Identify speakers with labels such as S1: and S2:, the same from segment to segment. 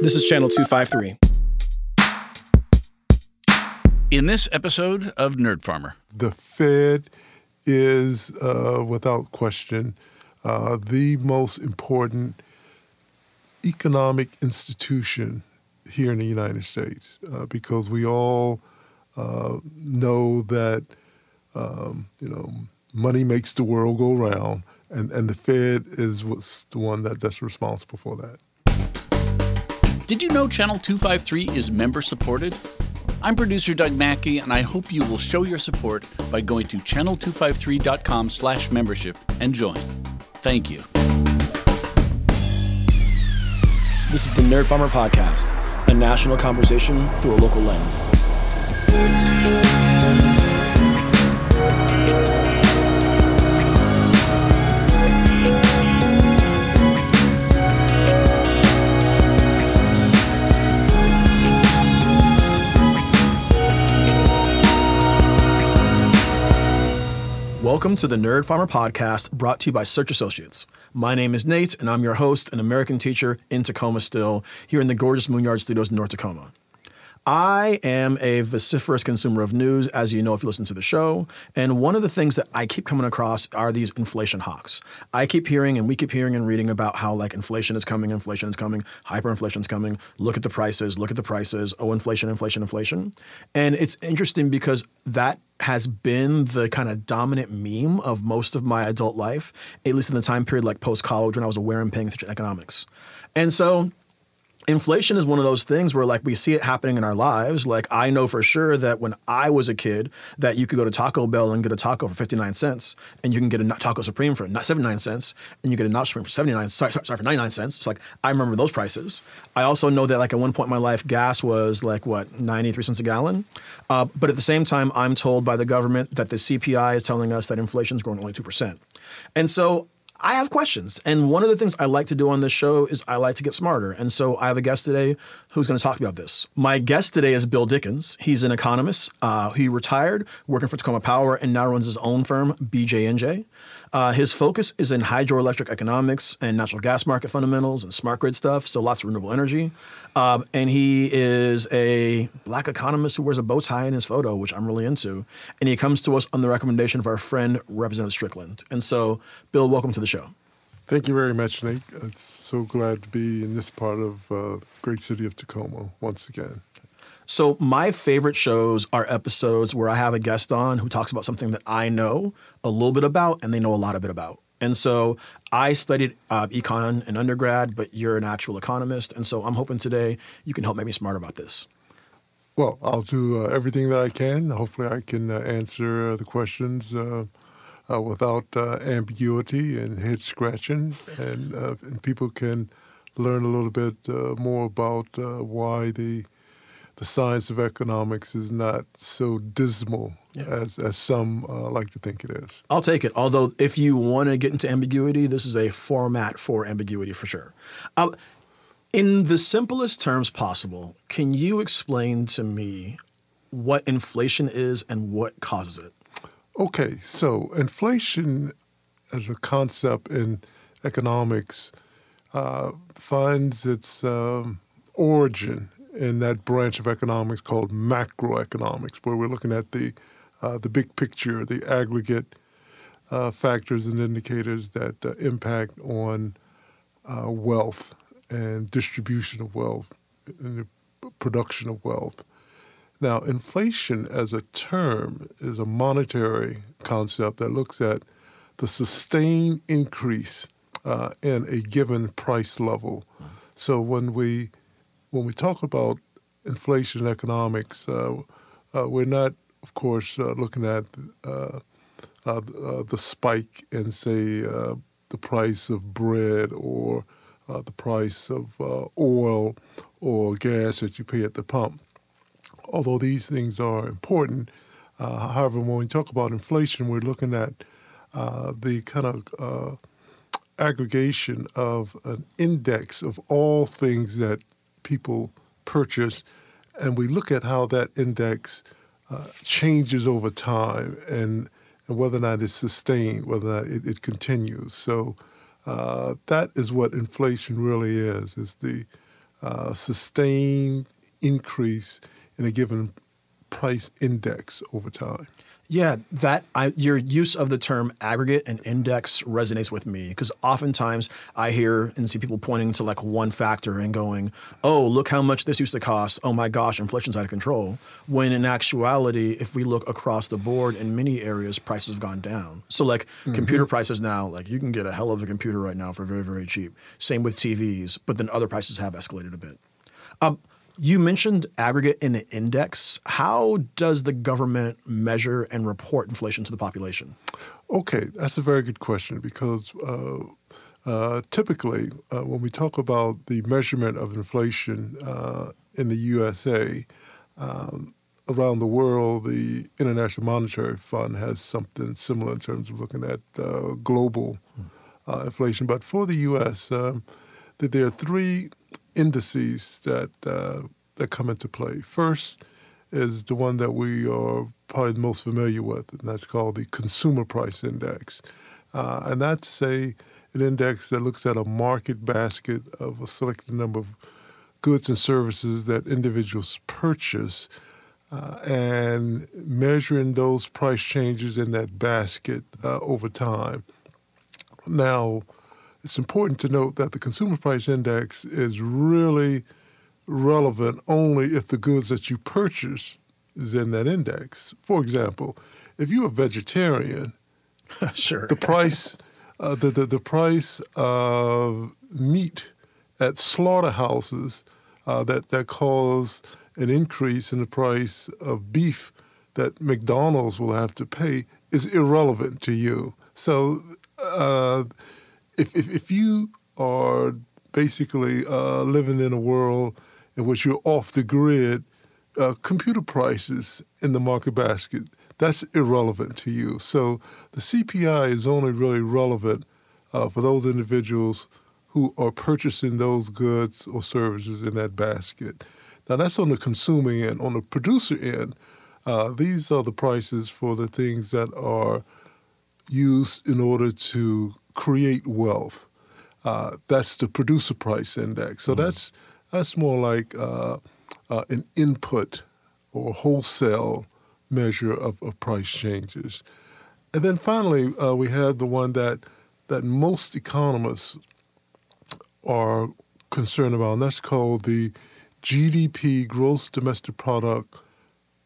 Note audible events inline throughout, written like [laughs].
S1: This is Channel 253.
S2: In this episode of Nerd Farmer,
S3: the Fed is, uh, without question, uh, the most important economic institution here in the United States uh, because we all uh, know that um, you know money makes the world go round, and, and the Fed is what's the one that, that's responsible for that.
S2: Did you know Channel 253 is member supported? I'm producer Doug Mackey, and I hope you will show your support by going to channel253.com slash membership and join. Thank you.
S1: This is the Nerd Farmer Podcast, a national conversation through a local lens. Welcome to the Nerd Farmer Podcast brought to you by Search Associates. My name is Nate, and I'm your host, an American teacher in Tacoma still, here in the gorgeous Moonyard Studios in North Tacoma. I am a vociferous consumer of news, as you know if you listen to the show. And one of the things that I keep coming across are these inflation hawks. I keep hearing and we keep hearing and reading about how like inflation is coming, inflation is coming, hyperinflation is coming. Look at the prices, look at the prices. Oh, inflation, inflation, inflation. And it's interesting because that has been the kind of dominant meme of most of my adult life, at least in the time period like post college when I was aware and paying attention to economics. And so inflation is one of those things where like we see it happening in our lives. Like i know for sure that when i was a kid that you could go to taco bell and get a taco for 59 cents and you can get a taco supreme for 79 cents and you get a nacho supreme for 79 sorry, sorry for 99 cents. So like i remember those prices. I also know that like at one point in my life gas was like what 93 cents a gallon? Uh, but at the same time i'm told by the government that the cpi is telling us that inflation is growing only 2% and so I have questions. And one of the things I like to do on this show is I like to get smarter. And so I have a guest today who's going to talk about this. My guest today is Bill Dickens. He's an economist. Uh, he retired working for Tacoma Power and now runs his own firm, BJ&J. Uh, his focus is in hydroelectric economics and natural gas market fundamentals and smart grid stuff, so lots of renewable energy. Uh, and he is a black economist who wears a bow tie in his photo, which I'm really into. And he comes to us on the recommendation of our friend, Representative Strickland. And so, Bill, welcome to the show.
S3: Thank you very much, Nate. I'm so glad to be in this part of uh, great city of Tacoma once again.
S1: So my favorite shows are episodes where I have a guest on who talks about something that I know a little bit about and they know a lot of bit about. And so I studied uh, econ in undergrad, but you're an actual economist, and so I'm hoping today you can help make me smart about this.
S3: Well, I'll do uh, everything that I can. Hopefully, I can uh, answer uh, the questions uh, uh, without ambiguity and head scratching, and, and, people can learn a little bit more about why the the science of economics is not so dismal yeah. as, as some uh, like to think it is.
S1: I'll take it. Although, if you want to get into ambiguity, this is a format for ambiguity for sure. Uh, in the simplest terms possible, can you explain to me what inflation is and what causes it?
S3: Okay, so inflation as a concept in economics uh, finds its um, origin in that branch of economics called macroeconomics, where we're looking at the uh, the big picture, the aggregate uh, factors and indicators that uh, impact on uh, wealth and distribution of wealth and the production of wealth. Now, inflation as a term is a monetary concept that looks at the sustained increase uh, in a given price level. So when we when we talk about inflation economics, uh, uh, we're not, of course, uh, looking at uh, uh, uh, the spike in, say, the price of bread or the price of oil or gas that you pay at the pump. Although these things are important, however, when we talk about inflation, we're looking at the kind of aggregation of an index of all things that people purchase, and we look at how that index uh, changes over time and, and, whether or not it's sustained, whether or not it, it continues. So uh, that is what inflation really is: is the uh, sustained increase in a given price index over time.
S1: Yeah, that I, your use of the term aggregate and index resonates with me because oftentimes I hear and see people pointing to like one factor and going, "Oh, look how much this used to cost. Oh my gosh, inflation's out of control." When in actuality, if we look across the board in many areas, prices have gone down. So like mm-hmm. computer prices now, like you can get a hell of a computer right now for very very cheap. Same with TVs, but then other prices have escalated a bit. Um, you mentioned aggregate and index. How does the government measure and report inflation to the population?
S3: Okay, that's a very good question because uh, uh, typically, uh, when we talk about the measurement of inflation uh, in the USA, um, around the world, the International Monetary Fund has something similar in terms of looking at uh, global uh, inflation. But for the U.S., um, there are three indices that uh, that come into play. First is the one that we are probably most familiar with, and that's called the Consumer Price Index, uh, and that's a an index that looks at a market basket of a selected number of goods and services that individuals purchase. Uh, and measuring those price changes in that basket uh, over time. Now, it's important to note that the Consumer Price Index is really relevant only if the goods that you purchase is in that index. For example, if you're a vegetarian, [laughs]
S1: sure,
S3: the price uh, the, the the price of meat at slaughterhouses uh, that that cause an increase in the price of beef that McDonald's will have to pay is irrelevant to you. So uh, if, if, if you are basically uh, living in a world in which you're off the grid, uh, computer prices in the market basket, that's irrelevant to you. So the CPI is only really relevant uh, for those individuals who are purchasing those goods or services in that basket. Now, that's on the consuming end. On the producer end, uh, these are the prices for the things that are used in order to create wealth. Uh, that's the producer price index. So mm-hmm. that's that's more like uh, uh, an input or wholesale measure of, of, price changes. And then finally, uh, we have the one that that most economists are concerned about, and that's called the GDP, gross domestic product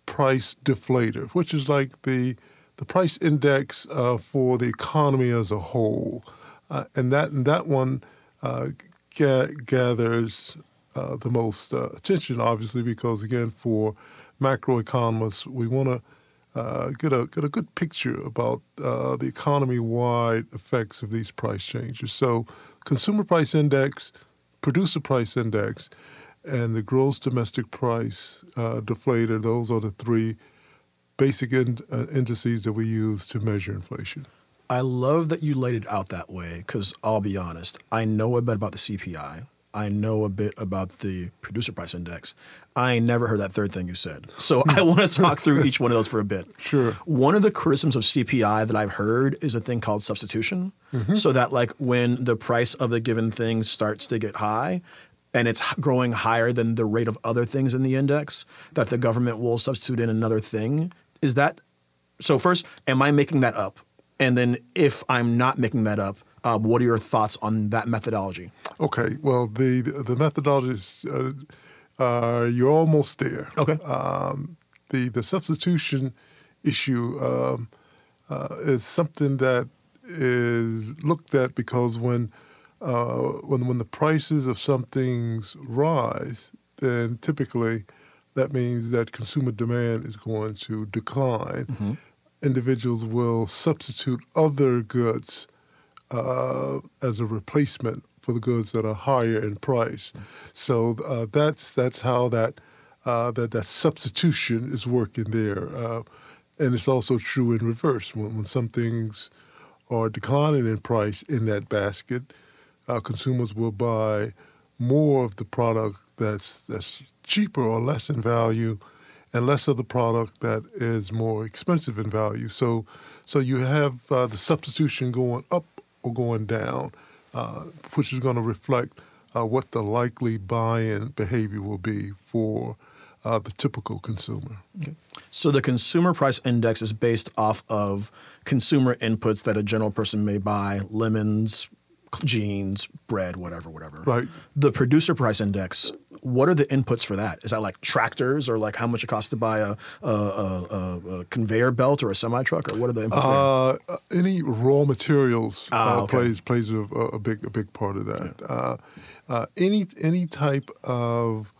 S3: price deflator, which is like the the price index uh, for the economy as a whole, uh, and that and that one uh, ga- gathers uh, the most uh, attention, obviously, because again, for macroeconomists, we want to get a get a good picture about the economy-wide effects of these price changes. So, consumer price index, producer price index, and the gross domestic price deflator. Those are the three basic in, uh, indices that we use to measure inflation.
S1: I love that you laid it out that way because I'll be honest, I know a bit about the CPI. I know a bit about the producer price index. I never heard that third thing you said. So I [laughs] want to talk through each one of those for a bit.
S3: Sure.
S1: One of the criticisms of CPI that I've heard is a thing called substitution. Mm-hmm. So that like when the price of a given thing starts to get high, and it's growing higher than the rate of other things in the index, that the government will substitute in another thing. Is that so? First, am I making that up? And then if I'm not making that up, uh, what are your thoughts on that methodology?
S3: Okay, well, the the methodology is uh, uh, you're almost there.
S1: Okay.
S3: Um, the the substitution issue um, uh, is something that is looked at because when uh, when when the prices of some things rise, then typically that means that consumer demand is going to decline. Mm-hmm. Individuals will substitute other goods uh, as a replacement for the goods that are higher in price. So uh, that's that's how that uh, that that substitution is working there, uh, and it's also true in reverse when when some things are declining in price in that basket, uh, consumers will buy more of the product that's that's cheaper or less in value, and less of the product that is more expensive in value. So so you have uh, the substitution going up or going down, uh, which is going to reflect uh, what the likely buy-in behavior will be for uh, the typical consumer.
S1: Okay. So the consumer price index is based off of consumer inputs that a general person may buy: lemons, jeans, bread, whatever, whatever.
S3: Right.
S1: The producer price index. What are the inputs for that? Is that like tractors, or like how much it costs to buy a, a, a, a conveyor belt or a semi truck, or what are the inputs
S3: uh, Any raw materials
S1: ah,
S3: uh,
S1: okay.
S3: plays plays a, a, big a big part of that. Yeah. Uh, uh any any type of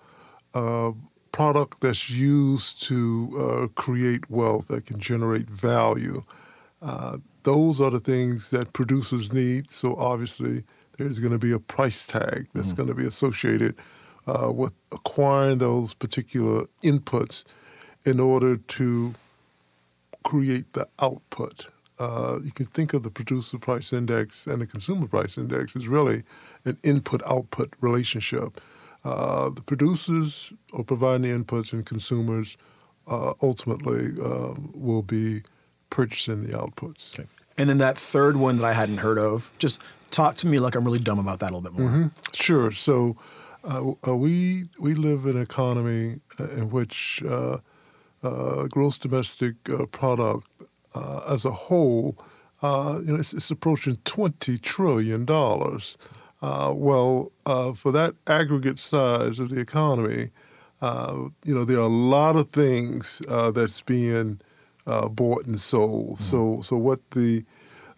S3: uh, product that's used to uh, create wealth that can generate value. those are the things that producers need. So obviously, there's going to be a price tag that's mm-hmm. going to be associated uh, with acquiring those particular inputs in order to create the output. Uh, you can think of the producer price index and the consumer price index as really an input output relationship. Uh, the producers are providing the inputs, and consumers uh, ultimately um, will be purchasing the outputs.
S1: Okay. And then that third one that I hadn't heard of, just talk to me like I'm really dumb about that a little bit more.
S3: Mm-hmm. Sure. So uh, uh, we we live in an economy uh, in which uh, uh gross domestic uh, product as a whole, you know, it's, it's, approaching twenty trillion dollars. well, for that aggregate size of the economy, you know, there are a lot of things that's being bought and sold. Mm-hmm. So, so what the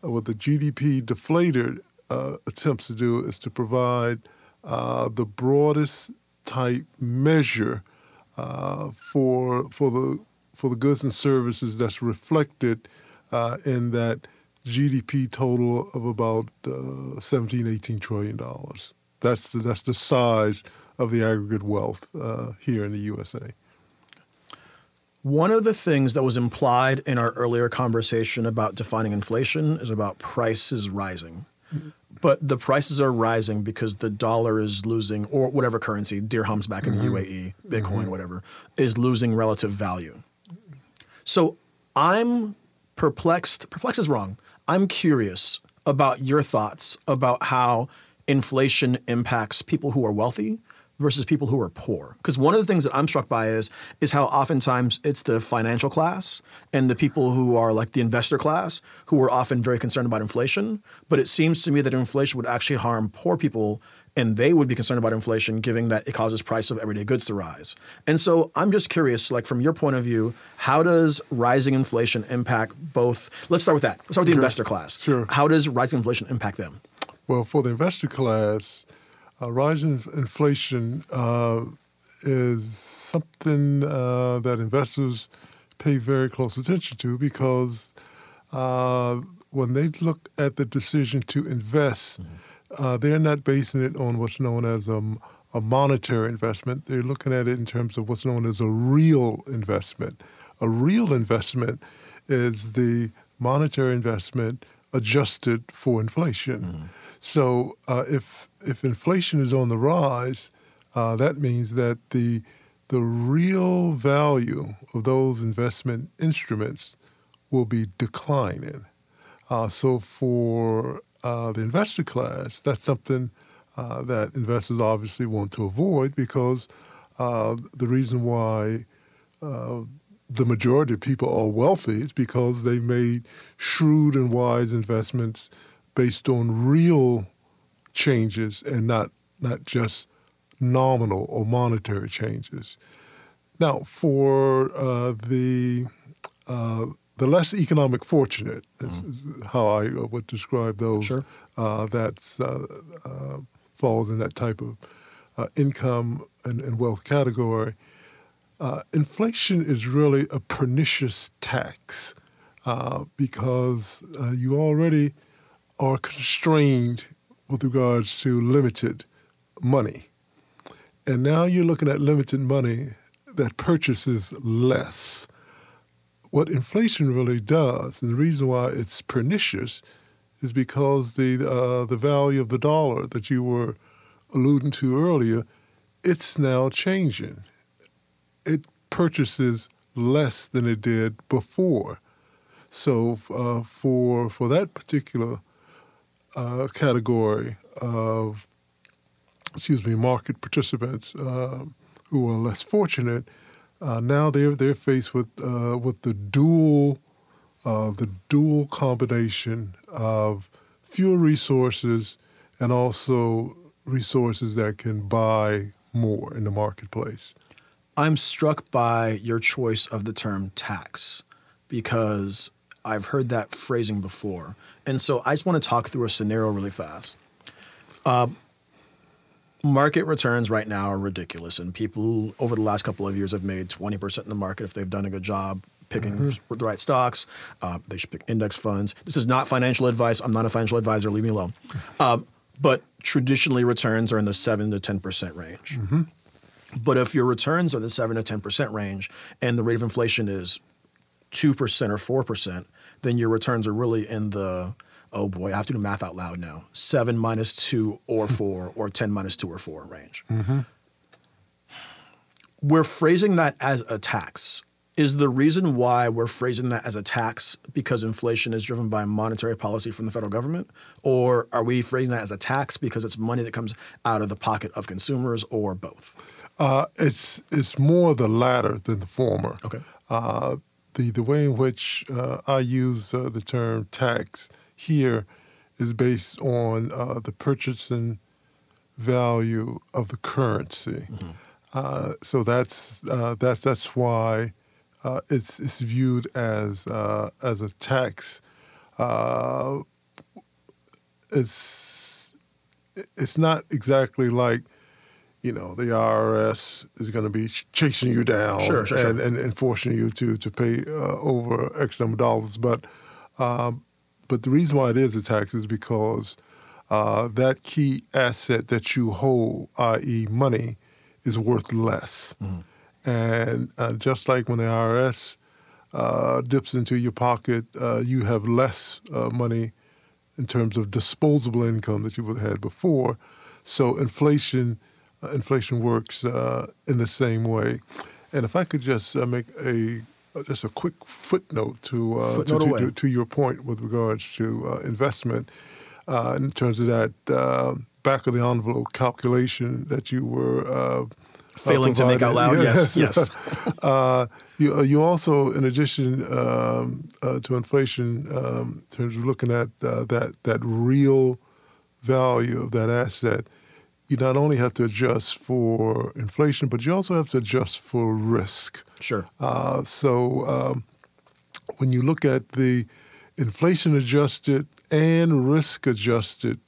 S3: what the GDP deflator attempts to do is to provide uh, the broadest type measure uh, for for the for the goods and services that's reflected uh, in that GDP total of about uh, 17, 18 trillion dollars. That's the, that's the size of the aggregate wealth uh, here in the USA.
S1: One of the things that was implied in our earlier conversation about defining inflation is about prices rising. Mm-hmm. But the prices are rising because the dollar is losing, or whatever currency, dirhams back in mm-hmm. the UAE, Bitcoin, mm-hmm. whatever, is losing relative value. So I'm perplexed. Perplexed is wrong. I'm curious about your thoughts about how inflation impacts people who are wealthy versus people who are poor. Because one of the things that I'm struck by is is how oftentimes it's the financial class and the people who are like the investor class who are often very concerned about inflation. But it seems to me that inflation would actually harm poor people and they would be concerned about inflation given that it causes price of everyday goods to rise. And so I'm just curious, like from your point of view, how does rising inflation impact both let's start with that. Let's start with the sure. investor class.
S3: Sure.
S1: How does rising inflation impact them?
S3: Well, for the investor class, uh, rising inflation uh, is something uh, that investors pay very close attention to because uh, when they look at the decision to invest, mm-hmm. they're not basing it on what's known as a, a monetary investment. They're looking at it in terms of what's known as a real investment. A real investment is the monetary investment adjusted for inflation. Mm-hmm. So uh, if if inflation is on the rise, uh, that means that the the real value of those investment instruments will be declining. Uh, so for uh, the investor class, that's something uh, that investors obviously want to avoid because uh, the reason why the majority of people are wealthy is because they've made shrewd and wise investments based on real changes and not not just nominal or monetary changes. Now, for uh, the uh, the less economic fortunate, mm-hmm. is how I would describe those.
S1: Sure.
S3: Uh, that uh, uh, falls in that type of uh, income and, and, wealth category. Uh, inflation is really a pernicious tax uh, because uh, you already are constrained with regards to limited money. And now you're looking at limited money that purchases less. What inflation really does, and the reason why it's pernicious, is because the uh, the value of the dollar that you were alluding to earlier, it's now changing. It purchases less than it did before. So uh, for for that particular uh, category of excuse me, market participants uh, who are less fortunate, uh, now they're they're faced with uh, with the dual uh, the dual combination of fewer resources and also resources that can buy more in the marketplace.
S1: I'm struck by your choice of the term tax because I've heard that phrasing before. And so I just want to talk through a scenario really fast. Uh, market returns right now are ridiculous, and people over the last couple of years have made 20% in the market if they've done a good job picking mm-hmm. the right stocks. Uh, they should pick index funds. This is not financial advice. I'm not a financial advisor. Leave me alone. Um, but traditionally, returns are in the 7 to 10% range. Mm-hmm. But if your returns are the 7 to 10% range and the rate of inflation is 2% or 4%, then your returns are really in the oh boy, I have to do math out loud now. Seven minus two or four, or 10 minus two or four range. Mm-hmm. We're phrasing that as a tax. Is the reason why we're phrasing that as a tax because inflation is driven by monetary policy from the federal government? Or are we phrasing that as a tax because it's money that comes out of the pocket of consumers, or both?
S3: Uh, it's it's more the latter than the former.
S1: Okay.
S3: Uh, the the way in which uh, I use uh, the term tax here is based on uh, the purchasing value of the currency. Mm-hmm. Uh, so that's uh, that's that's why uh, it's it's viewed as uh, as a tax. Uh, it's it's not exactly like you know the IRS is going to be chasing you down
S1: sure, sure,
S3: and,
S1: sure.
S3: and, and, forcing you to to pay over X number of dollars, but um, but the reason why it is a tax is because uh, that key asset that you hold, i.e., money, is worth less. Mm-hmm. And uh, just like when the IRS uh, dips into your pocket, uh, you have less uh, money in terms of disposable income that you would have had before. So inflation, uh, inflation works in the same way. And if I could just make a uh, just a quick footnote to, uh,
S1: footnote
S3: to, to, to, your point with regards to uh, investment uh, in terms of that uh, back of the envelope calculation that you were uh,
S1: failing to make out loud. Yes, yes.
S3: yes. [laughs] you, you also, in addition um, to inflation, um, in terms of looking at that that real value of that asset, you not only have to adjust for inflation, but you also have to adjust for risk.
S1: Sure.
S3: Uh, so um, when you look at the inflation adjusted and risk adjusted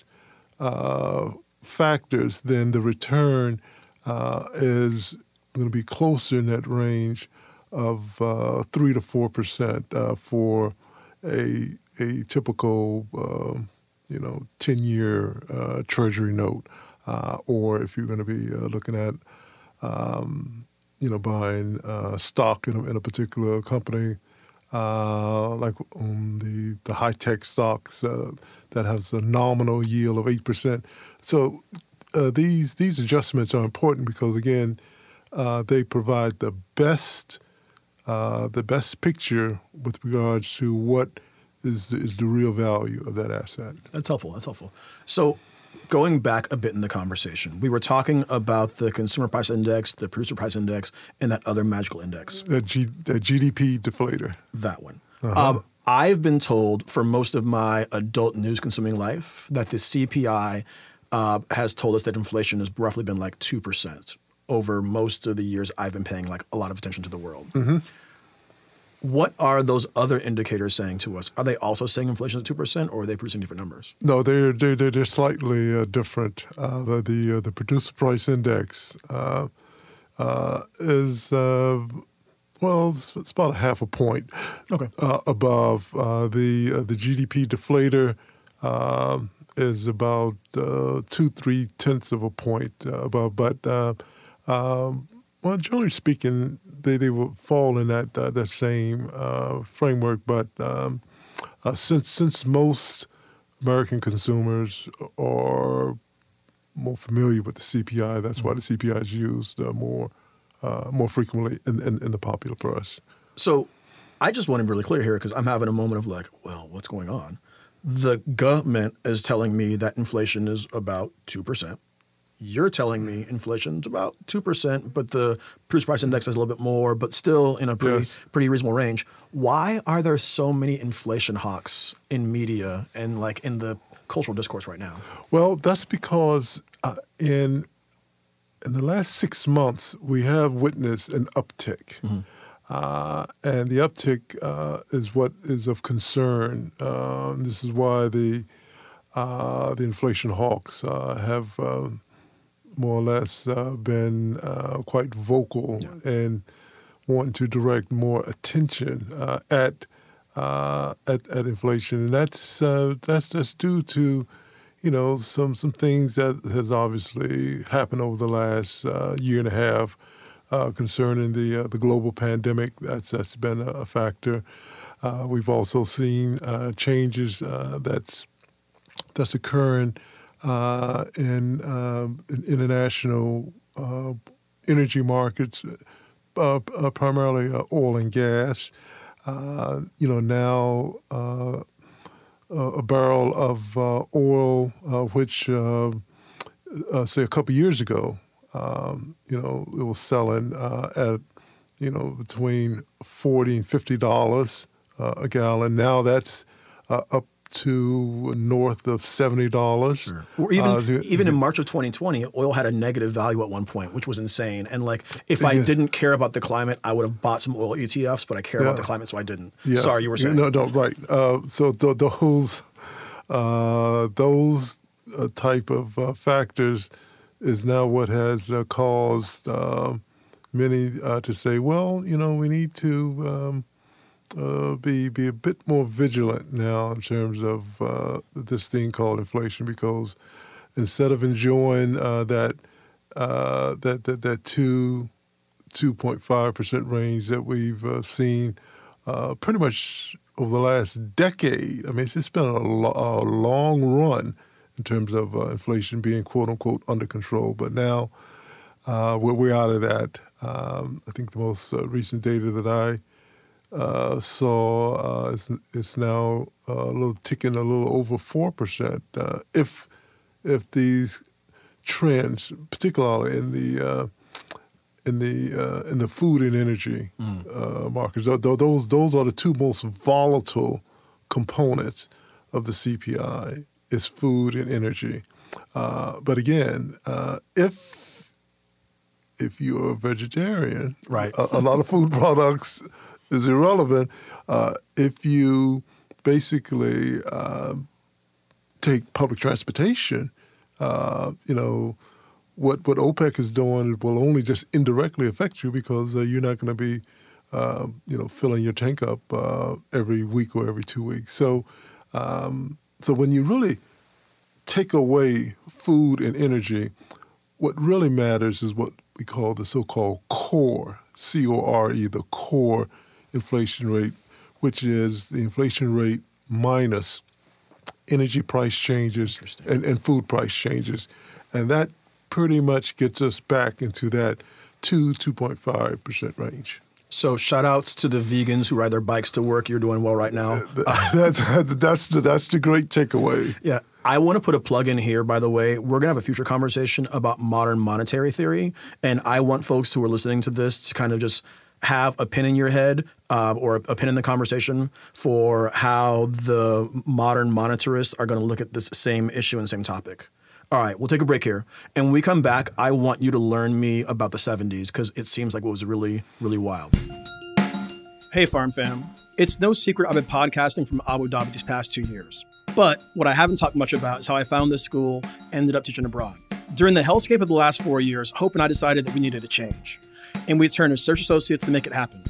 S3: uh, factors, then the return uh, is going to be closer in that range of uh, three to four percent uh, for a a typical um, you know ten year uh, Treasury note uh, or if you're going to be looking at, um, you know, buying stock in a, in a, particular company, uh, like um, the the high tech stocks uh, that has a nominal yield of eight percent. So uh, these these adjustments are important because again, they provide the best the best picture with regards to what is the, is the real value of that asset.
S1: That's helpful. That's helpful. So going back a bit in the conversation, we were talking about the consumer price index, the producer price index, and that other magical index.
S3: The, G, the GDP deflator.
S1: That one. Uh-huh. Um, I've been told for most of my adult news consuming life that the CPI uh, has told us that inflation has roughly been like 2% over most of the years I've been paying like a lot of attention to the world. Mm-hmm. What are those other indicators saying to us? Are they also saying inflation is two percent, or are they producing different numbers?
S3: No, they're they're, they're slightly uh, different. Uh, the the, uh, the, producer price index uh, uh, is uh, well, it's, it's, about a half a point
S1: okay.
S3: above the the GDP deflator. Is about two three tenths of a point above, but um, well, generally speaking, they, they will fall in that uh, that same uh, framework. But um, uh, since since most American consumers are more familiar with the CPI, that's mm-hmm. why the CPI is used uh, more uh, more frequently in, in, in the popular press.
S1: So, I just want to be really clear here because I'm having a moment of like, well, what's going on? The government is telling me that inflation is about two percent you're telling me inflation's about 2%, but the producer price index is a little bit more, but still in a pretty,
S3: Yes.
S1: pretty reasonable range. Why are there so many inflation hawks in media and like in the cultural discourse right now?
S3: Well, that's because uh, in in the last six months we have witnessed an uptick, uh, and the uptick uh, is what is of concern. Um, this is why the uh, the inflation hawks uh, have um, more or less uh, been uh, quite vocal and wanting to direct more attention uh, at, uh, at at inflation, and that's uh, that's that's due to you know some some things that has obviously happened over the last uh, year and a half uh, concerning the uh, the global pandemic. That's that's been a, factor. Uh, we've also seen uh, changes uh, that's that's occurring in, um, in international energy markets, primarily oil and gas. You know, now a barrel of oil, which, say, a couple years ago, um, you know, it was selling uh, at, you know, between 40 and $50 uh, a gallon. Now that's uh, up to north of seventy dollars.
S1: Or even
S3: Uh, the-
S1: even in March of 2020, oil had a negative value at one point, which was insane. And like, if I didn't care about the climate, I would have bought some oil ETFs, but I care about the climate, so I didn't.
S3: Yes.
S1: Sorry, you were saying.
S3: no, no, right. Uh, so th- those uh, those uh, type of uh, factors is now what has uh, caused uh, many uh, to say, well, you know, we need to um, uh, be be a bit more vigilant now in terms of uh, this thing called inflation, because instead of enjoying that that that that two 2.5 percent range that we've uh, seen uh, pretty much over the last decade. I mean, it's, it's been a, lo- a long run in terms of uh, inflation being quote unquote under control. But now uh, we're, we're out of that. Um, I think the most uh, recent data that I uh, saw uh, is, is now uh, a little ticking a little over four percent. Uh, if if these trends, particularly in the uh, in the uh, in the food and energy uh, markets. Tho- tho- Those those are the two most volatile components of the CPI. Is food and energy. Uh, but again, uh, if if you're a vegetarian,
S1: Right.
S3: a, a lot of food [laughs] products is irrelevant. Uh, if you basically um take public transportation, uh, you know, what what OPEC is doing will only just indirectly affect you because uh, you're not going to be, uh, you know, filling your tank up uh, every week or every two weeks. So, um, so when you really take away food and energy, what really matters is what we call the so-called core, C-O-R-E, the core inflation rate, which is the inflation rate minus energy price changes and, and food price changes. And that pretty much gets us back into that 2, 2.5% range.
S1: So shout outs to the vegans who ride their bikes to work. You're doing well right now. [laughs]
S3: that's, that's, the, that's the great takeaway.
S1: Yeah. I want to put a plug in here, by the way. We're going to have a future conversation about modern monetary theory. And I want folks who are listening to this to kind of just have a pin in your head uh, or a pin in the conversation for how the modern monetarists are going to look at this same issue and same topic. All right, we'll take a break here. And when we come back, I want you to learn me about the 70s because it seems like it was really, really wild. Hey, Farm Fam. It's no secret I've been podcasting from Abu Dhabi these past two years. But what I haven't talked much about is how I found this school, ended up teaching abroad. During the hellscape of the last four years, Hope and I decided that we needed a change. And we turned to Search Associates to make it happen.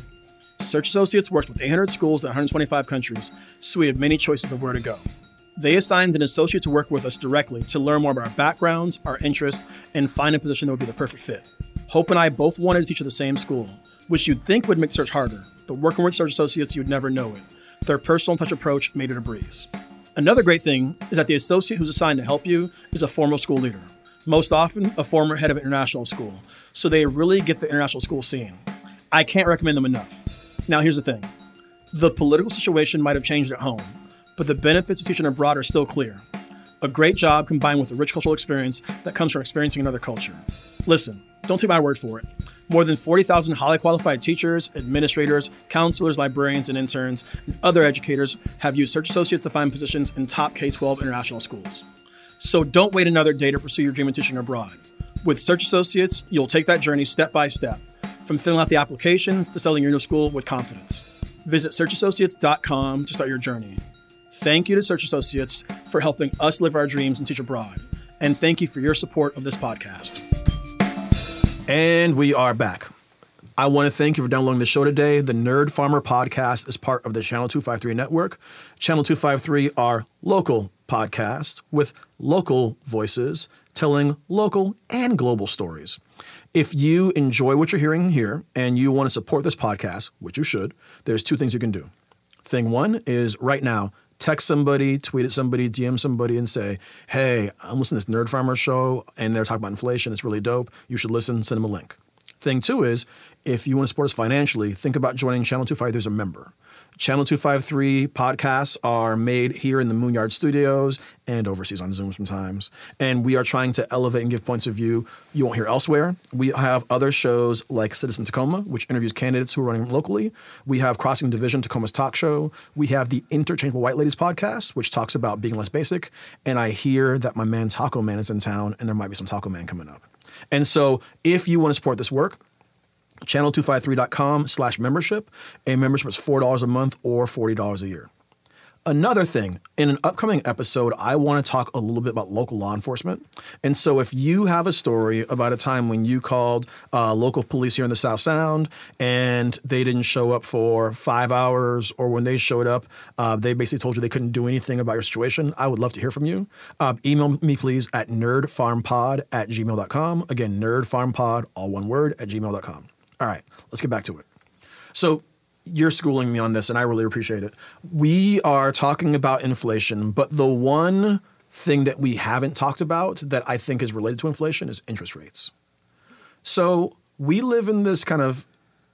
S1: Search Associates works with 800 schools in 125 countries, so we have many choices of where to go. They assigned an associate to work with us directly to learn more about our backgrounds, our interests, and find a position that would be the perfect fit. Hope and I both wanted to teach at the same school, which you'd think would make search harder, but working with Search Associates, you'd never know it. Their personal touch approach made it a breeze. Another great thing is that the associate who's assigned to help you is a former school leader, most often a former head of international school, so they really get the international school scene. I can't recommend them enough. Now, here's the thing the political situation might have changed at home, but the benefits of teaching abroad are still clear. A great job combined with a rich cultural experience that comes from experiencing another culture. Listen, don't take my word for it. More than 40,000 highly qualified teachers, administrators, counselors, librarians, and interns, and other educators have used Search Associates to find positions in top K 12 international schools. So don't wait another day to pursue your dream of teaching abroad. With Search Associates, you'll take that journey step by step, from filling out the applications to selling your new school with confidence. Visit searchassociates.com to start your journey. Thank you to Search Associates for helping us live our dreams and teach abroad. And thank you for your support of this podcast. And we are back. I want to thank you for downloading the show today. The Nerd Farmer podcast is part of the Channel 253 network. Channel 253 are local podcasts with local voices telling local and global stories. If you enjoy what you're hearing here and you want to support this podcast, which you should, there's two things you can do. Thing one is right now, text somebody, tweet at somebody, DM somebody, and say, Hey, I'm listening to this Nerd Farmer show and they're talking about inflation. It's really dope. You should listen, send them a link. Thing two is if you want to support us financially, think about joining Channel 2 Five. as a member. Channel 253 podcasts are made here in the Moonyard studios and overseas on Zoom sometimes. And we are trying to elevate and give points of view you won't hear elsewhere. We have other shows like Citizen Tacoma, which interviews candidates who are running locally. We have Crossing Division, Tacoma's talk show. We have the Interchangeable White Ladies podcast, which talks about being less basic. And I hear that my man Taco Man is in town, and there might be some Taco Man coming up. And so if you want to support this work, channel253.com slash membership. A membership is $4 a month or $40 a year. Another thing, in an upcoming episode, I want to talk a little bit about local law enforcement. And so, if you have a story about a time when you called uh, local police here in the South Sound and they didn't show up for five hours, or when they showed up, uh, they basically told you they couldn't do anything about your situation, I would love to hear from you. Uh, email me, please, at nerdfarmpod at gmail.com. Again, nerdfarmpod, all one word, at gmail.com. All right, let's get back to it. So, you're schooling me on this, and I really appreciate it. We are talking about inflation, but the one thing that we haven't talked about that I think is related to inflation is interest rates. So, we live in this kind of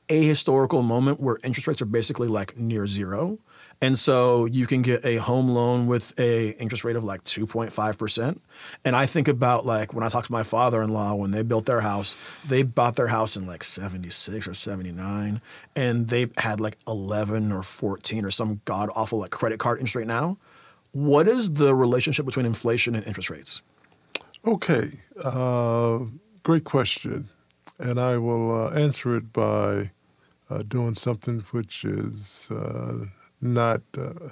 S1: ahistorical moment where interest rates are basically like near zero. And so you can get a home loan with a interest rate of like 2.5%. And I think about like when I talked to my father-in-law when they built their house, they bought their house in like 76 or 79 and they had like 11 or 14 or some god awful like credit card interest rate now. What is the relationship between inflation and interest rates?
S3: Okay, uh, great question. And I will uh, answer it by uh, doing something which is uh, not uh,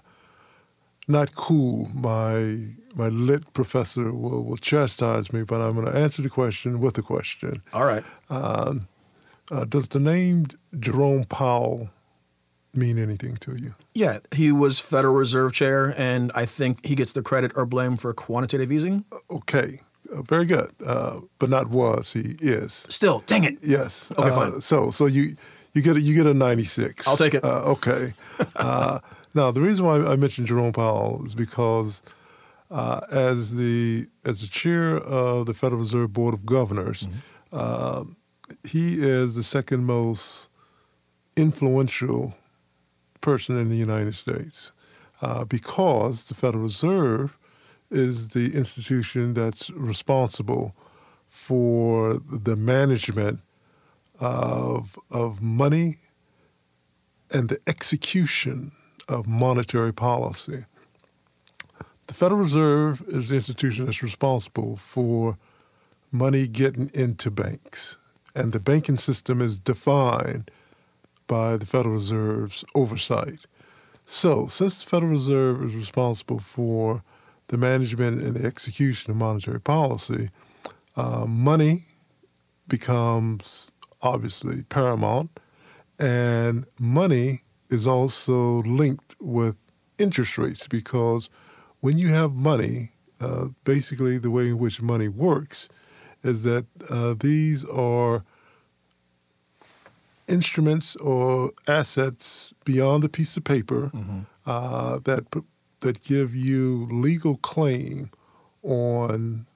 S3: not cool. My my lit professor will, will chastise me, but I'm going to answer the question with a question.
S1: All right.
S3: Um, uh, does the name Jerome Powell mean anything to you?
S1: Yeah, he was Federal Reserve Chair, and I think he gets the credit or blame for quantitative easing.
S3: Okay, uh, very good. Uh, but not was, he is.
S1: Still, dang it.
S3: Yes.
S1: Okay,
S3: Uh,
S1: fine.
S3: So so you you get a, you get a 96.
S1: I'll take it.
S3: Uh, okay. [laughs] uh, now the reason why I mentioned Jerome Powell is because uh, as the as the chair of the Federal Reserve Board of Governors,
S1: Mm-hmm.
S3: uh, he is the second most influential person in the United States uh, because the Federal Reserve is the institution that's responsible for the management of, of money and the execution of monetary policy. The Federal Reserve is the institution that's responsible for money getting into banks, and the banking system is defined by the Federal Reserve's oversight. So, since the Federal Reserve is responsible for the management and the execution of monetary policy, uh, money becomes obviously paramount, and money is also linked with interest rates because when you have money, uh, basically the way in which money works is that uh, these are instruments or assets beyond a piece of paper uh, that that give you legal claim on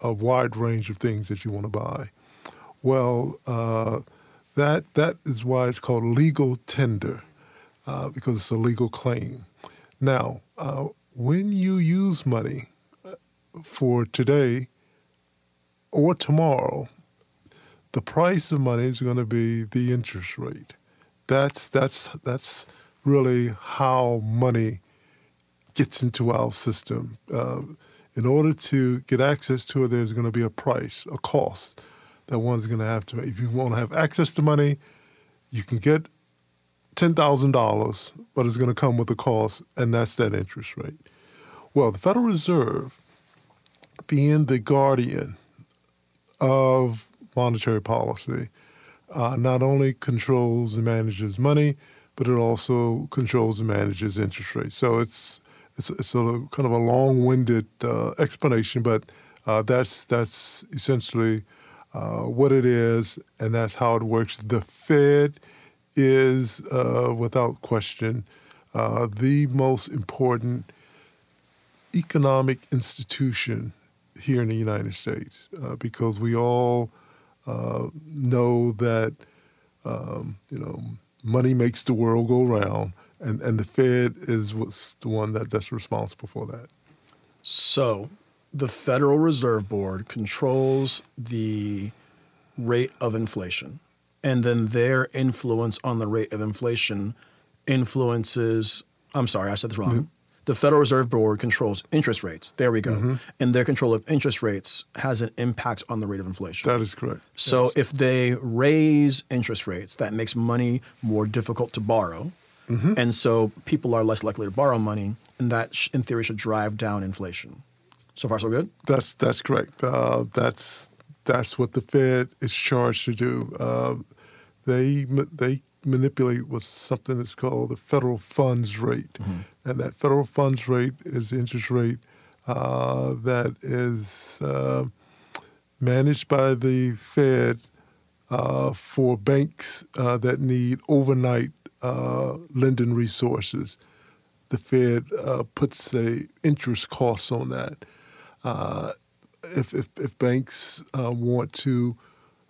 S3: a wide range of things that you want to buy. Well, uh, that that is why it's called legal tender, uh, because it's a legal claim. Now, uh, when you use money, uh, for today or tomorrow, the price of money is going to be the interest rate. That's that's that's really how money gets into our system. Uh, in order to get access to it, there's going to be a price, a cost that one's going to have to. If you want to have access to money, you can get ten thousand dollars, but it's going to come with a cost, and that's that interest rate. Well, the Federal Reserve, being the guardian of monetary policy, uh, not only controls and manages money, but it also controls and manages interest rates. So it's it's, it's a kind of a long-winded uh, explanation, but uh, that's that's essentially uh, what it is, and that's how it works. The Fed is, uh, without question, uh, the most important economic institution here in the United States uh, because we all know that um, you know money makes the world go round and and the Fed is what's the one that that's responsible for that.
S1: So, the Federal Reserve Board controls the rate of inflation, and then their influence on the rate of inflation influences. I'm sorry, I said this wrong. Mm-hmm. The Federal Reserve Board controls interest rates. There we go. Mm-hmm. And their control of interest rates has an impact on the rate of inflation.
S3: That is correct.
S1: So yes. if they raise interest rates, that makes money more difficult to borrow Mm-hmm. And so people are less likely to borrow money, and that, sh- in theory, should drive down inflation. So far, so good.
S3: That's that's correct. Uh, that's that's what the Fed is charged to do. Uh, they they manipulate what's something that's called the federal funds rate, mm-hmm. and that federal funds rate is the interest rate uh, that is uh, managed by the Fed uh, for banks uh, that need overnight uh, lending resources. The Fed uh, puts a interest cost on that. Uh, if, if, if, banks uh, want to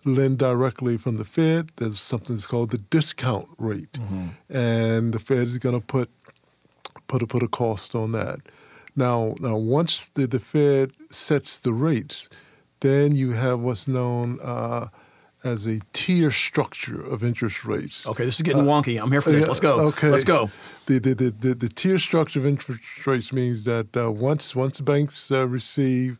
S3: lend directly from the Fed, there's something that's called the discount rate, mm-hmm. and the Fed is going to put put a, put a cost on that. Now, now once the, the Fed sets the rates, then you have what's known uh, as a tier structure of interest rates.
S1: Okay, this is getting uh, wonky. I'm here for this. Let's go. Okay, let's go.
S3: The the, the, the, the tier structure of interest rates means that uh, once once banks uh, receive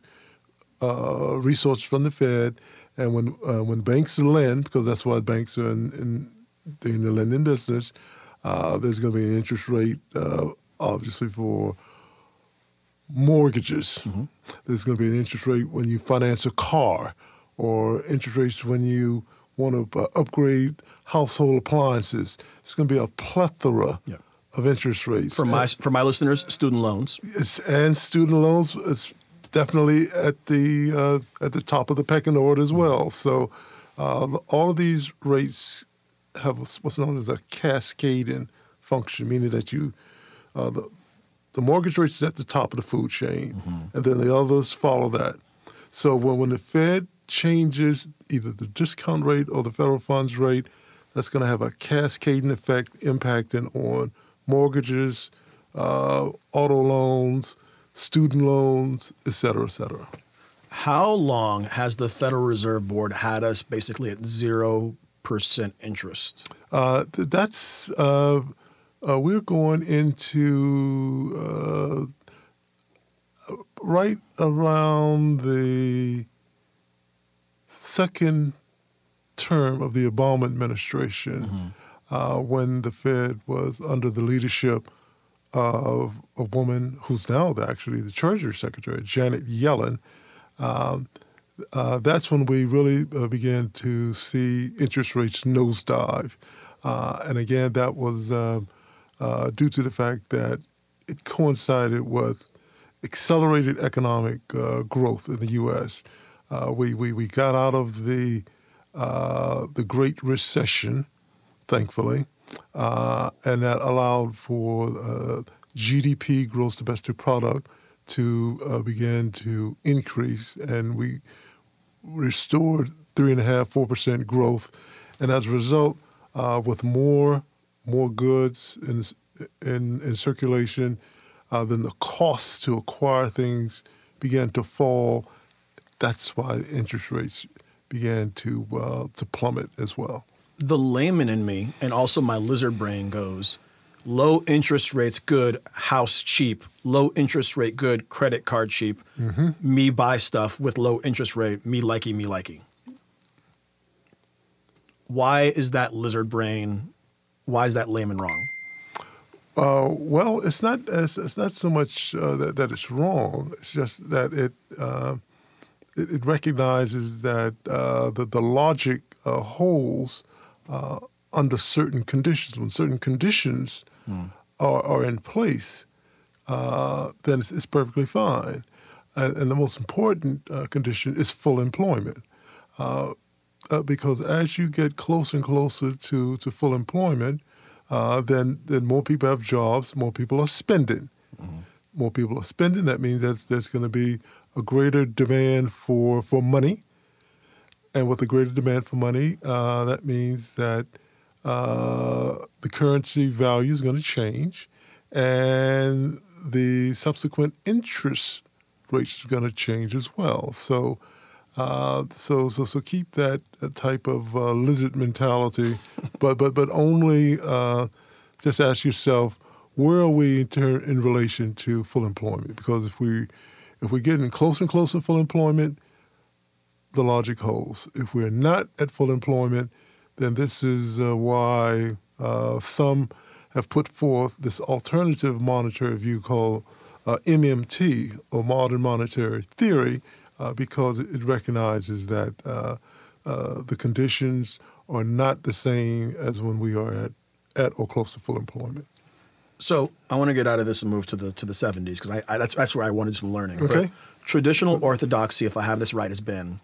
S3: uh, resources from the Fed, and when uh, when banks lend, because that's why banks are in, in, in the lending business, uh, there's going to be an interest rate, obviously for mortgages. Mm-hmm. There's going to be an interest rate when you finance a car or interest rates when you want to uh, upgrade household appliances. It's going to be a plethora yeah. of interest rates.
S1: For my for my listeners, student loans.
S3: and student loans. It's definitely at the uh, at the top of the pecking order as well. So uh, all of these rates have what's known as a cascading function, meaning that you uh, the the mortgage rate is at the top of the food chain, mm-hmm. and then the others follow that. So when when the Fed changes either the discount rate or the federal funds rate, that's going to have a cascading effect impacting on mortgages, uh, auto loans, student loans, et cetera, et cetera.
S1: How long has the Federal Reserve Board had us basically at zero percent interest?
S3: Uh, that's uh, uh, we're going into uh, right around the second term of the Obama administration, mm-hmm. uh, when the Fed was under the leadership of a woman who's now actually the Treasury Secretary, Janet Yellen, um, uh, that's when we really uh, began to see interest rates nosedive. Uh, and again, that was uh, uh, due to the fact that it coincided with accelerated economic growth in the U.S. Uh, we, we, we got out of the, uh, the Great Recession, thankfully, uh, and that allowed for uh, GDP, gross domestic product, to uh, begin to increase, and we restored three and a half, four percent growth, and as a result, uh, with more more goods in in, in circulation, then the cost to acquire things began to fall. That's why interest rates began to uh, to plummet as well.
S1: The layman in me and also my lizard brain goes, low interest rates good, house cheap. Low interest rate good, credit card cheap. Me buy stuff with low interest rate, me likey, me likey. Why is that lizard brain? Why is that layman wrong?
S3: Uh, well, it's not it's, it's not so much uh, that, that it's wrong. It's just that it uh, it, it recognizes that uh, the the logic uh, holds uh, under certain conditions. When certain conditions are, are in place, uh, then it's, it's perfectly fine. And, and the most important uh, condition is full employment. Uh, uh, because as you get closer and closer to, to full employment, uh, then then more people have jobs, more people are spending. More people are spending. That means that there's going to be a greater demand for for money, and with a greater demand for money, uh, that means that uh, the currency value is going to change, and the subsequent interest rates is going to change as well. So. Uh, so, so, so keep that uh, type of uh, lizard mentality, [laughs] but, but, but only uh, just ask yourself, where are we in, ter- in relation to full employment? Because if we, if we're getting closer and closer to full employment, the logic holds. If we're not at full employment, then this is uh, why uh, some have put forth this alternative monetary view called uh, MMT, or modern monetary theory, uh, because it recognizes that uh, uh, the conditions are not the same as when we are at, at or close to full employment.
S1: So I want to get out of this and move to the to the seventies because I, I that's that's where I wanted some learning. But
S3: Okay.
S1: traditional orthodoxy, if I have this right, has been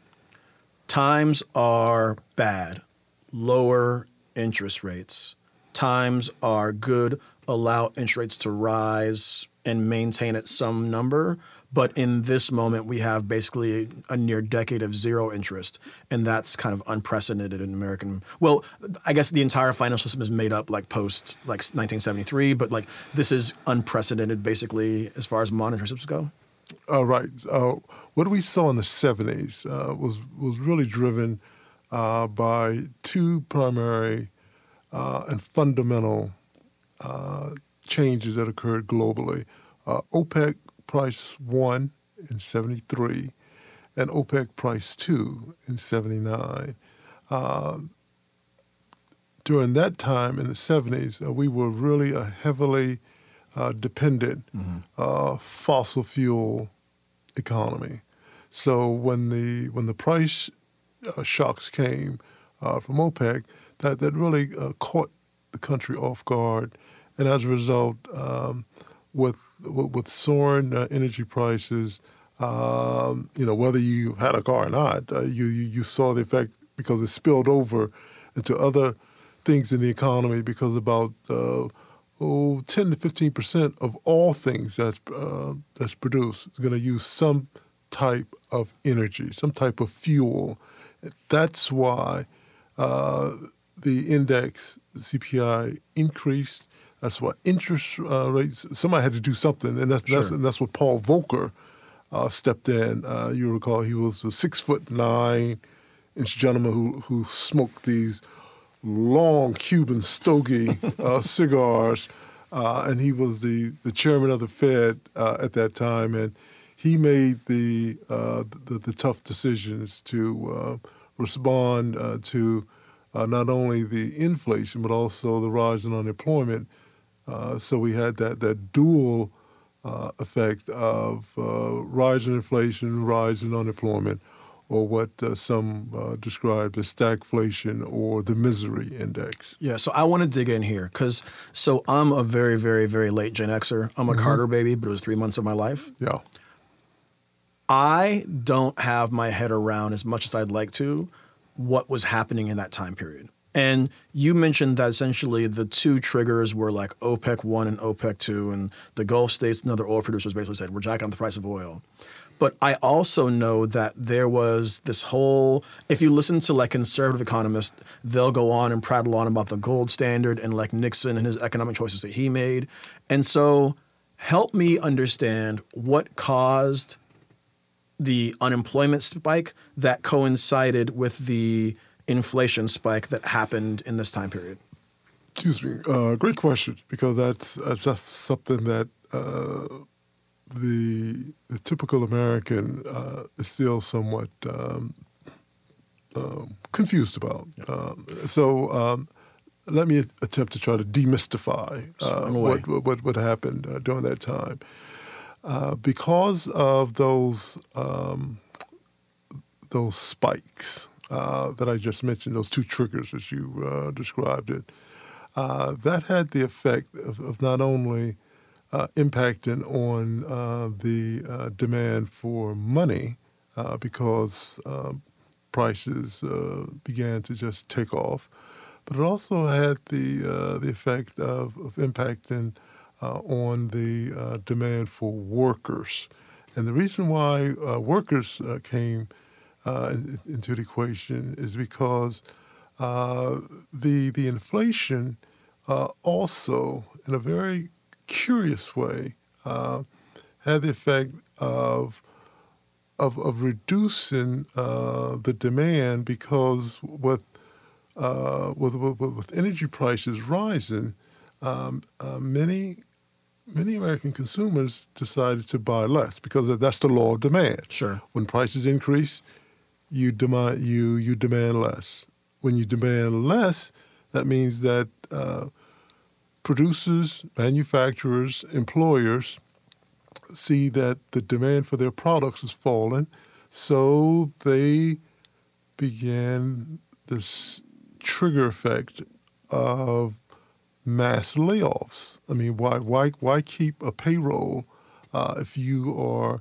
S1: times are bad, lower interest rates. Times are good, allow interest rates to rise and maintain at some number. But in this moment, we have basically a near decade of zero interest, and that's kind of unprecedented in American. Well, I guess the entire financial system is made up like post like 1973, but like this is unprecedented basically as far as monetary systems go.
S3: Uh, right. Uh, what we saw in the 70s uh, was, was really driven uh, by two primary uh, and fundamental uh, changes that occurred globally. Uh, OPEC price one in 73 and OPEC price two in 79. Um, during that time in the 70s, uh, we were really a heavily uh, dependent uh, fossil fuel economy. So when the when the price uh, shocks came uh, from OPEC, that that really uh, caught the country off guard, and as a result, um, with with, soaring uh, energy prices, um, you know whether you had a car or not, uh, you, you you saw the effect because it spilled over into other things in the economy because about uh, oh, 10 to 15 percent of all things that's uh, that's produced is going to use some type of energy, some type of fuel. That's why uh, the index CPI increased. That's why interest uh, rates. Somebody had to do something, and that's that's, and that's what Paul Volcker uh, stepped in. Uh, you recall he was a six foot nine inch gentleman who who smoked these long Cuban stogie [laughs] uh, cigars, uh, and he was the, the chairman of the Fed uh, at that time, and he made the uh, the, the tough decisions to uh, respond uh, to uh, not only the inflation but also the rise in unemployment. Uh, so we had that that dual uh, effect of uh, rise in inflation, rise in unemployment, or what uh, some uh, describe as stagflation or the misery index.
S1: Yeah, so I want to dig in here because so I'm a very, very, very late Gen Xer. I'm a Carter baby, but it was three months of my life.
S3: Yeah.
S1: I don't have my head around as much as I'd like to what was happening in that time period. And you mentioned that essentially the two triggers were like OPEC 1 and OPEC 2, and the Gulf states and other oil producers basically said, we're jacking up the price of oil. But I also know that there was this whole, if you listen to like conservative economists, they'll go on and prattle on about the gold standard and like Nixon and his economic choices that he made. And so help me understand what caused the unemployment spike that coincided with the inflation spike that happened in this time period?
S3: Excuse me. Uh, great question, because that's, that's just something that uh, the, the typical American uh, is still somewhat um, um, confused about. Um, so um, let me attempt to try to demystify uh, what, what, what happened uh, during that time. Uh, because of those um, those spikes uh, that I just mentioned, those two triggers as you uh, described it, uh, that had the effect of, of not only impacting on the demand for money, because prices uh, began to just take off. But it also had the uh, the effect of, of impacting uh, on the uh, demand for workers. And the reason why uh, workers uh, came in, into the equation is because the the inflation also, in a very curious way, had the effect of of, of reducing uh, the demand because with, uh, with, with, with energy prices rising, um, uh, many many American consumers decided to buy less because that's the law of demand.
S1: Sure.
S3: When prices increase, you demand you you demand less. When you demand less, that means that uh, producers, manufacturers, employers see that the demand for their products is falling, so they began this trigger effect of mass layoffs. I mean, why why why keep a payroll uh, if you are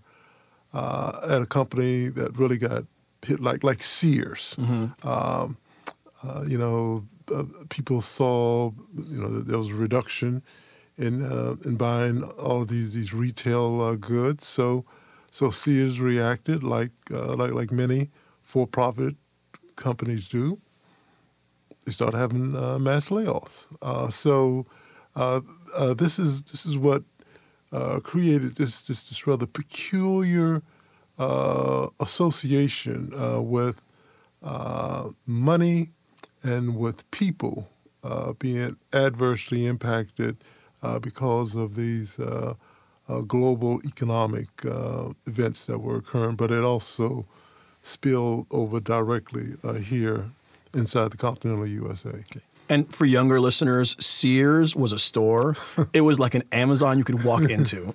S3: uh, at a company that really got hit like like Sears? Mm-hmm. Um, uh, you know, uh, people saw you know there was a reduction in uh, in buying all of these these retail uh, goods. So so Sears reacted like uh, like like many for profit companies do. They started having uh, mass layoffs. Uh, so uh, this is this is what created this this this rather peculiar association with money and with people being adversely impacted uh, because of these uh, uh, global economic uh, events that were occurring, but it also spilled over directly uh, here inside the continental USA. Okay.
S1: And for younger listeners, Sears was a store. It was like an Amazon you could walk [laughs] into.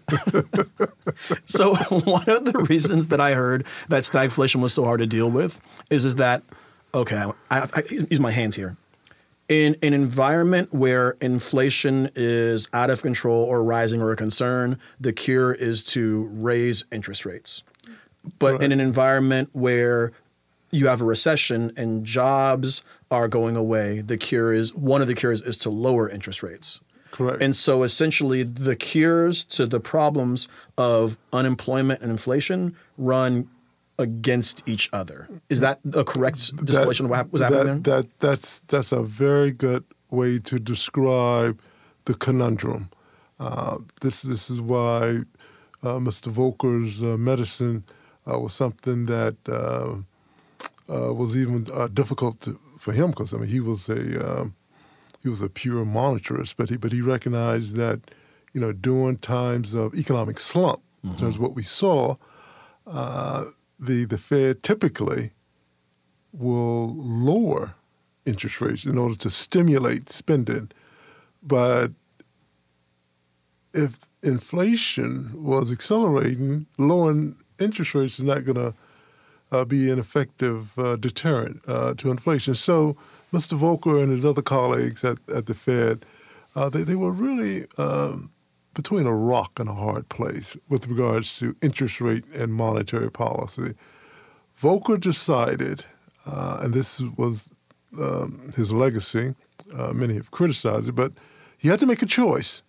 S1: [laughs] so [laughs] one of the reasons that I heard that stagflation was so hard to deal with is is that okay, I, I, use my hands here in an environment where inflation is out of control or rising or a concern, the cure is to raise interest rates. But right. in an environment where you have a recession and jobs are going away, the cure is one of the cures is to lower interest rates.
S3: Correct.
S1: And so essentially the cures to the problems of unemployment and inflation run against each other. Is that a correct distillation that, of what was happening
S3: that, That, that's, that's a very good way to describe the conundrum. Uh, this, this is why uh, Mr. Volcker's uh, medicine uh, was something that uh, uh, was even difficult to, for him because I mean he was a um, he was a pure monetarist, but he but he recognized that you know during times of economic slump, mm-hmm. in terms of what we saw, the, the Fed typically will lower interest rates in order to stimulate spending. But if inflation was accelerating, lowering interest rates is not going to uh, be an effective uh, deterrent uh, to inflation. So Mr. Volcker and his other colleagues at, at the Fed, uh, they, they were really um, between a rock and a hard place with regards to interest rate and monetary policy. Volcker decided, uh, and this was um, his legacy, many have criticized it, but he had to make a choice.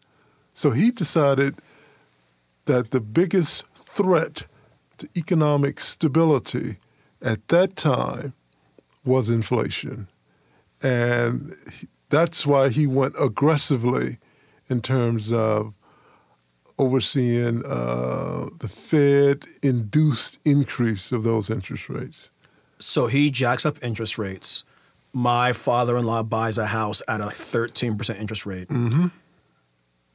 S3: So he decided that the biggest threat to economic stability at that time was inflation. And that's why he went aggressively in terms of overseeing uh, the Fed induced increase of those interest rates.
S1: So he jacks up interest rates. My father in law buys a house at a 13% interest rate.
S3: Mm-hmm.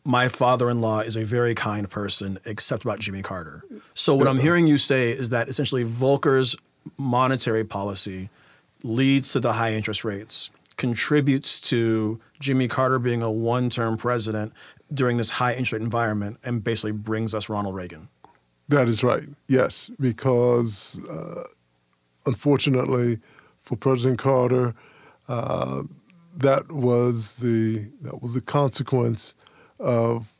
S1: My father in law is a very kind person, except about Jimmy Carter. So, what I'm hearing you say is that essentially Volcker's monetary policy leads to the high interest rates, contributes to Jimmy Carter being a one term president during this high interest rate environment, and basically brings us Ronald Reagan.
S3: That is right. Yes, because uh, unfortunately for President Carter, uh, that was the that was the consequence of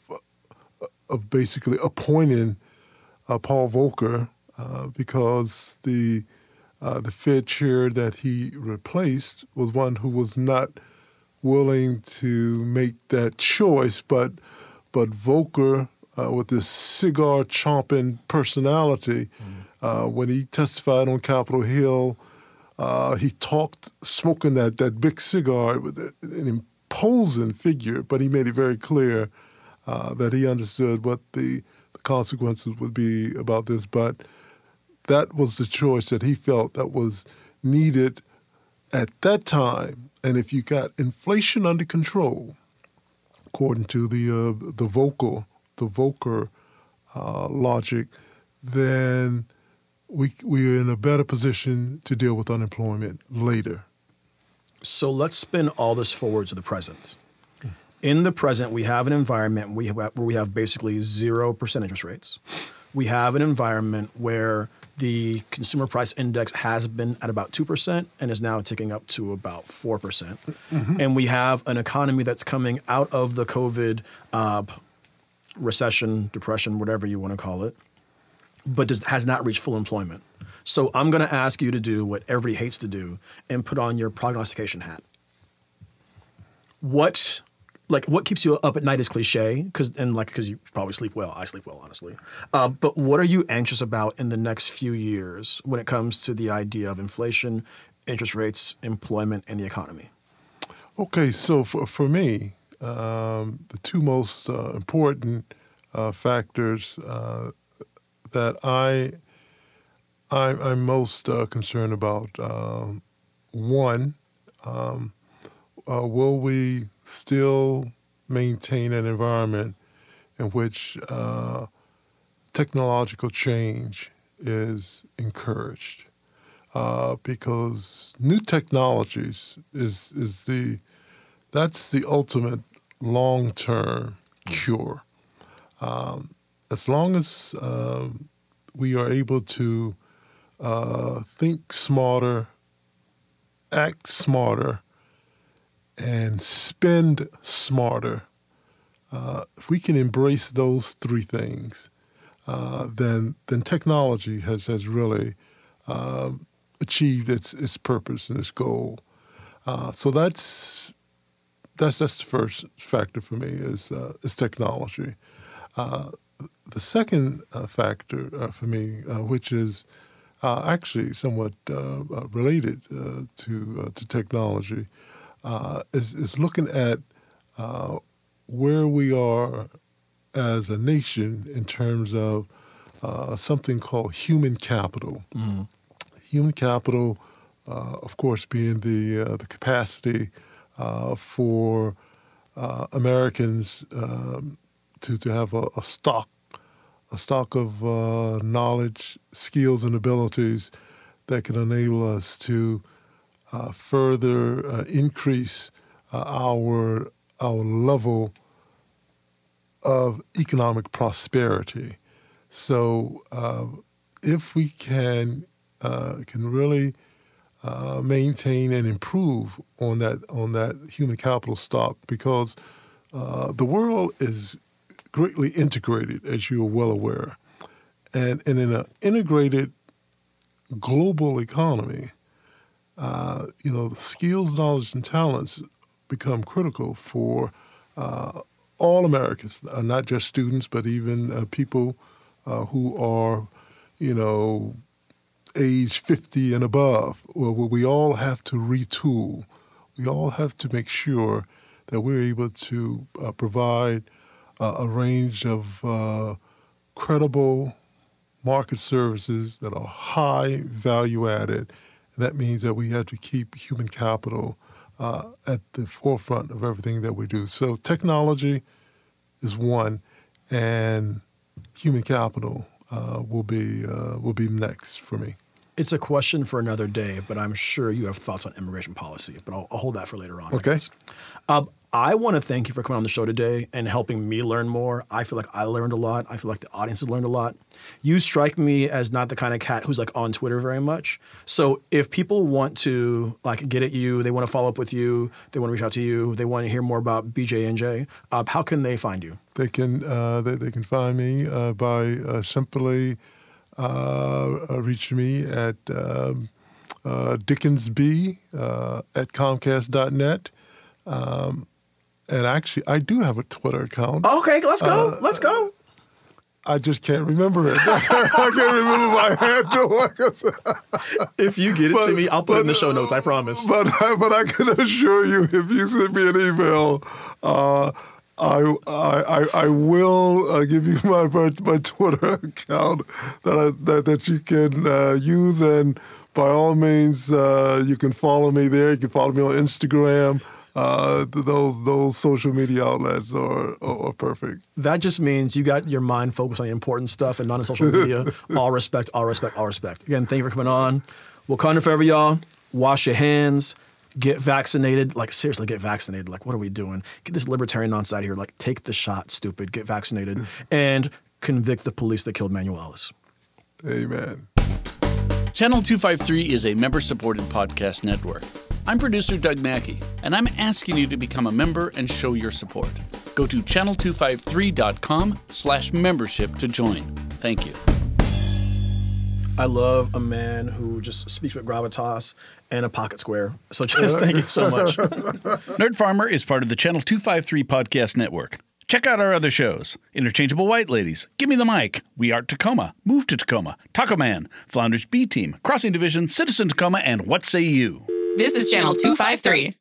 S3: of basically appointing uh, Paul Volcker uh, because the uh, the Fed chair that he replaced was one who was not willing to make that choice, but but Volcker, uh, with this cigar chomping personality, mm. when he testified on Capitol Hill, uh, he talked smoking that, that big cigar with an imposing figure, but he made it very clear uh, that he understood what the, the, consequences would be about this. But that was the choice that he felt that was needed at that time. And if you got inflation under control, according to the uh, the Volcker the Volcker uh, logic, then we we are in a better position to deal with unemployment later.
S1: So let's spin all this forward to the present. In the present, we have an environment we have, where we have basically zero percent interest rates. We have an environment where the consumer price index has been at about 2% and is now ticking up to about 4%. percent mm hmm And we have an economy that's coming out of the COVID uh, recession, depression, whatever you want to call it, but does, has not reached full employment. So I'm going to ask you to do what everybody hates to do and put on your prognostication hat. What like what keeps you up at night is cliche because and like because you probably sleep well. I sleep well, honestly. Uh, but what are you anxious about in the next few years when it comes to the idea of inflation, interest rates, employment, and the economy?
S3: Okay, so for for me, um, the two most uh, important uh, factors uh, that I I'm, I'm most uh, concerned about. Um, one, um, uh, will we still maintain an environment in which uh, technological change is encouraged? Uh, because new technologies is is the that's the ultimate long term cure. Um, as long as um, we are able to uh, think smarter, act smarter, and spend smarter, uh, if we can embrace those three things, uh, then then technology has has really um, achieved its its purpose and its goal. Uh, so that's that's that's the first factor for me is uh, is technology. Uh, the second uh, factor for me, which is uh, actually somewhat related to to technology, is is looking at where we are as a nation in terms of something called human capital. Mm-hmm. Human capital, of course, being the the capacity uh, for uh, Americans um, to, to have a, a, stock a stock of uh, knowledge, skills, and abilities that can enable us to uh, further uh, increase uh, our our level of economic prosperity. So, if we can can really uh, maintain and improve on that on that human capital stock because uh, the world is greatly integrated, as you are well aware, and, and in an integrated global economy, uh, you know, the skills, knowledge, and talents become critical for uh, all Americans, uh, not just students, but even people who are, you know, age 50 and above, well, we all have to retool. We all have to make sure that we're able to uh, provide uh, a range of uh, credible market services that are high value added. That means that we have to keep human capital uh, at the forefront of everything that we do. So technology is one, and human capital uh, will be uh, will be next for me.
S1: It's a question for another day, but I'm sure you have thoughts on immigration policy. But I'll, I'll hold that for later on.
S3: Okay.
S1: Um, I want to thank you for coming on the show today and helping me learn more. I feel like I learned a lot. I feel like the audience has learned a lot. You strike me as not the kind of cat who's like on Twitter very much. So if people want to like get at you, they want to follow up with you, they want to reach out to you, they want to hear more about BJNJ, uh, how can they find you?
S3: They can uh, they, they can find me uh, by uh, simply uh, uh, reaching me at um, dickensb at comcast.net. Um, and actually, I do have a Twitter account.
S1: Okay, let's go. let's go.
S3: I just can't remember it. [laughs] I can't remember my handle. [laughs]
S1: If you get it to me, I'll put it in the show notes. I promise. [laughs]
S3: but but I can assure you, if you send me an email, uh, I, I I I will uh, give you my my my Twitter account that I, that that you can uh, use, and by all means, uh, you can follow me there. You can follow me on Instagram. Uh, those those social media outlets are, are, are perfect.
S1: That just means you got your mind focused on the important stuff and not on social media. [laughs] all respect, all respect, all respect. Again, thank you for coming on. Wakanda forever, y'all. Wash your hands. Get vaccinated. Like seriously, get vaccinated. Like what are we doing? Get this libertarian nonsense out of here. Like take the shot, stupid. Get vaccinated [laughs] and convict the police that killed Manuel Ellis.
S3: Amen.
S2: Channel 253 is a member supported podcast network. I'm producer Doug Mackey, and I'm asking you to become a member and show your support. Go to channel253.com slash membership to join. Thank you.
S1: I love a man who just speaks with gravitas and a pocket square. So [laughs] just thank you so much.
S2: Nerd Farmer is part of the Channel 253 podcast network. Check out our other shows Interchangeable White Ladies, Give Me the Mic, We Are Tacoma, Move to Tacoma, Taco Man, Flounders B Team, Crossing Division, Citizen Tacoma, and What Say You?
S4: This is Channel 253.